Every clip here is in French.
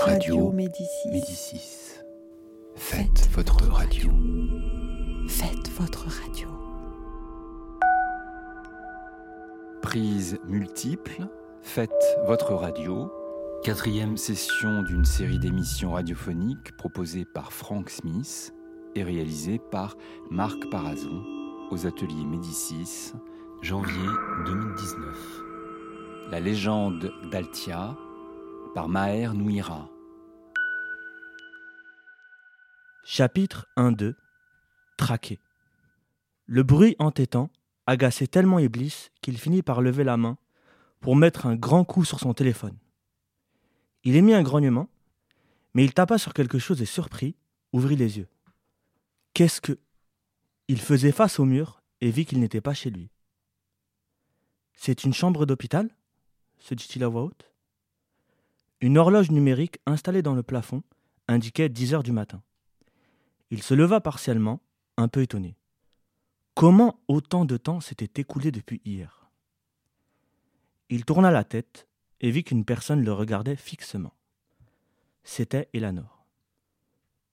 Radio Médicis. Médicis. Faites votre radio. Faites votre radio. Prise multiple. Faites votre radio. Quatrième session d'une série d'émissions radiophoniques proposée par Frank Smith et réalisée par Marc Parazon aux ateliers Médicis, janvier 2019. La légende d'Altia par Maher Nouira. Chapitre 1-2 Traqué. Le bruit entêtant agaçait tellement Iblis qu'il finit par lever la main pour mettre un grand coup sur son téléphone. Il émit un grognement, mais il tapa sur quelque chose et surpris, ouvrit les yeux. Qu'est-ce que. Il faisait face au mur et vit qu'il n'était pas chez lui. C'est une chambre d'hôpital? Se dit-il à voix haute? Une horloge numérique installée dans le plafond indiquait dix heures du matin. Il se leva partiellement, un peu étonné. Comment autant de temps s'était écoulé depuis hier? Il tourna la tête et vit qu'une personne le regardait fixement. C'était Elanor.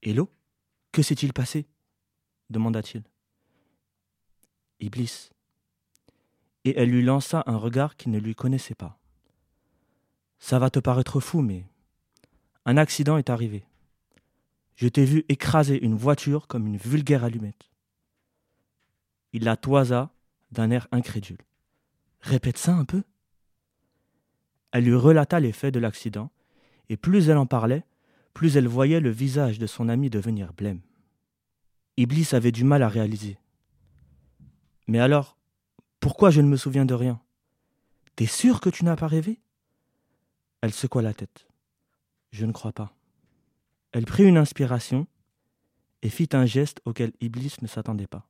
Hello Que s'est-il passé? demanda-t-il. Iblis. Et elle lui lança un regard qu'il ne lui connaissait pas. Ça va te paraître fou, mais un accident est arrivé. Je t'ai vu écraser une voiture comme une vulgaire allumette. Il la toisa d'un air incrédule. Répète ça un peu. Elle lui relata les faits de l'accident, et plus elle en parlait, plus elle voyait le visage de son ami devenir blême. Iblis avait du mal à réaliser. Mais alors, pourquoi je ne me souviens de rien? T'es sûr que tu n'as pas rêvé? Elle secoua la tête. Je ne crois pas. Elle prit une inspiration et fit un geste auquel Iblis ne s'attendait pas.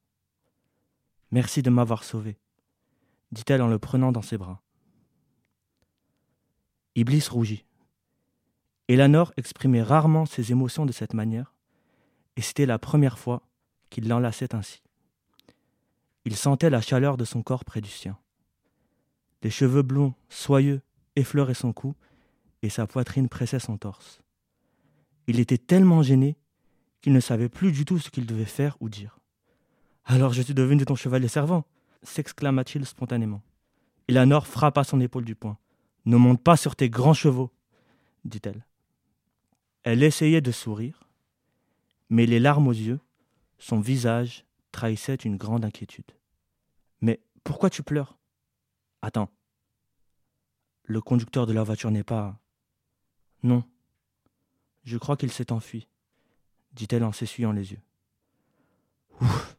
Merci de m'avoir sauvé, dit-elle en le prenant dans ses bras. Iblis rougit. Elanor exprimait rarement ses émotions de cette manière, et c'était la première fois qu'il l'enlaçait ainsi. Il sentait la chaleur de son corps près du sien. Les cheveux blonds, soyeux, effleuraient son cou, et sa poitrine pressait son torse. Il était tellement gêné qu'il ne savait plus du tout ce qu'il devait faire ou dire. Alors je suis devenu ton chevalier servant s'exclama-t-il spontanément. Elanor frappa son épaule du poing. Ne monte pas sur tes grands chevaux, dit-elle. Elle essayait de sourire, mais les larmes aux yeux, son visage trahissait une grande inquiétude. Mais pourquoi tu pleures Attends. Le conducteur de la voiture n'est pas. Non. Je crois qu'il s'est enfui, dit-elle en s'essuyant les yeux. Ouf.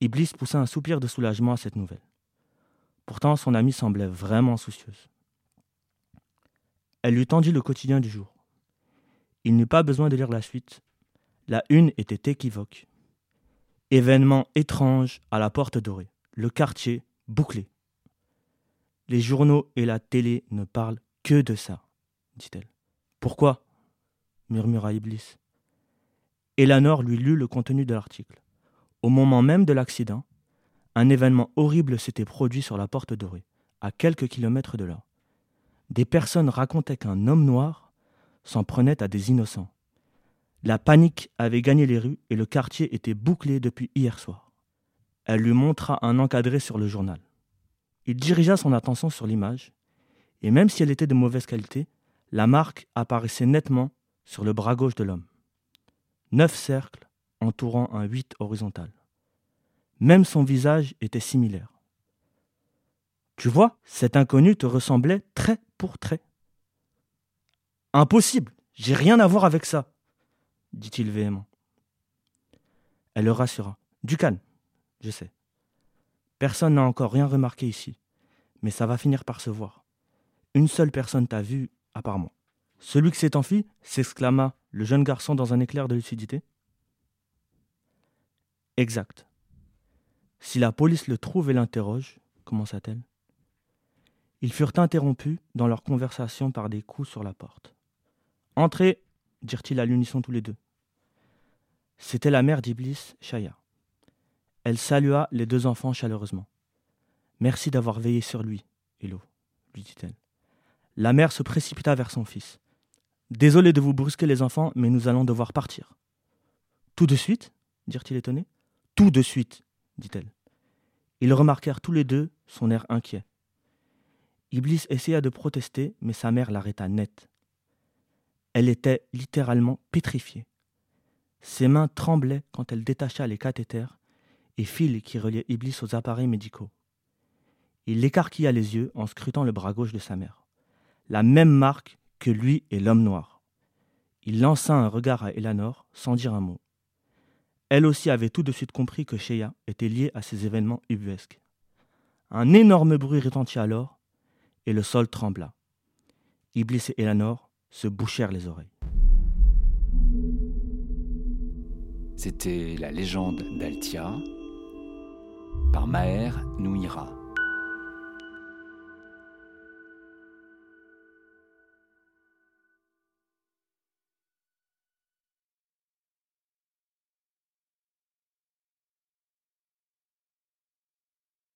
Iblis poussa un soupir de soulagement à cette nouvelle. Pourtant, son amie semblait vraiment soucieuse. Elle lui tendit le quotidien du jour. Il n'eut pas besoin de lire la suite. La une était équivoque. Événement étrange à la porte dorée. Le quartier bouclé. Les journaux et la télé ne parlent que de ça, dit-elle. Pourquoi murmura Iblis. Elanor lui lut le contenu de l'article. Au moment même de l'accident, un événement horrible s'était produit sur la porte dorée, à quelques kilomètres de là. Des personnes racontaient qu'un homme noir s'en prenait à des innocents. La panique avait gagné les rues et le quartier était bouclé depuis hier soir. Elle lui montra un encadré sur le journal. Il dirigea son attention sur l'image, et même si elle était de mauvaise qualité, la marque apparaissait nettement sur le bras gauche de l'homme. Neuf cercles entourant un huit horizontal. Même son visage était similaire. Tu vois, cet inconnu te ressemblait trait pour trait. Impossible, j'ai rien à voir avec ça, dit-il véhément. Elle le rassura. Du calme, je sais. Personne n'a encore rien remarqué ici, mais ça va finir par se voir. Une seule personne t'a vu, à part moi. Celui qui s'est enfui s'exclama le jeune garçon dans un éclair de lucidité. Exact. Si la police le trouve et l'interroge, commença-t-elle. Ils furent interrompus dans leur conversation par des coups sur la porte. Entrez, dirent-ils à l'unisson tous les deux. C'était la mère d'Iblis, Chaya. Elle salua les deux enfants chaleureusement. Merci d'avoir veillé sur lui, Hello, lui dit-elle. La mère se précipita vers son fils. Désolé de vous brusquer les enfants, mais nous allons devoir partir. Tout de suite dirent-ils étonnés. Tout de suite, dit-elle. Ils remarquèrent tous les deux son air inquiet. Iblis essaya de protester, mais sa mère l'arrêta net. Elle était littéralement pétrifiée. Ses mains tremblaient quand elle détacha les cathéters et fils qui reliaient Iblis aux appareils médicaux. Il écarquilla les yeux en scrutant le bras gauche de sa mère. La même marque que lui et l'homme noir. Il lança un regard à Eleanor sans dire un mot. Elle aussi avait tout de suite compris que Shea était lié à ces événements ubuesques. Un énorme bruit retentit alors et le sol trembla. Iblis et Eleanor se bouchèrent les oreilles. C'était la légende d'Altia par Maher Nouira.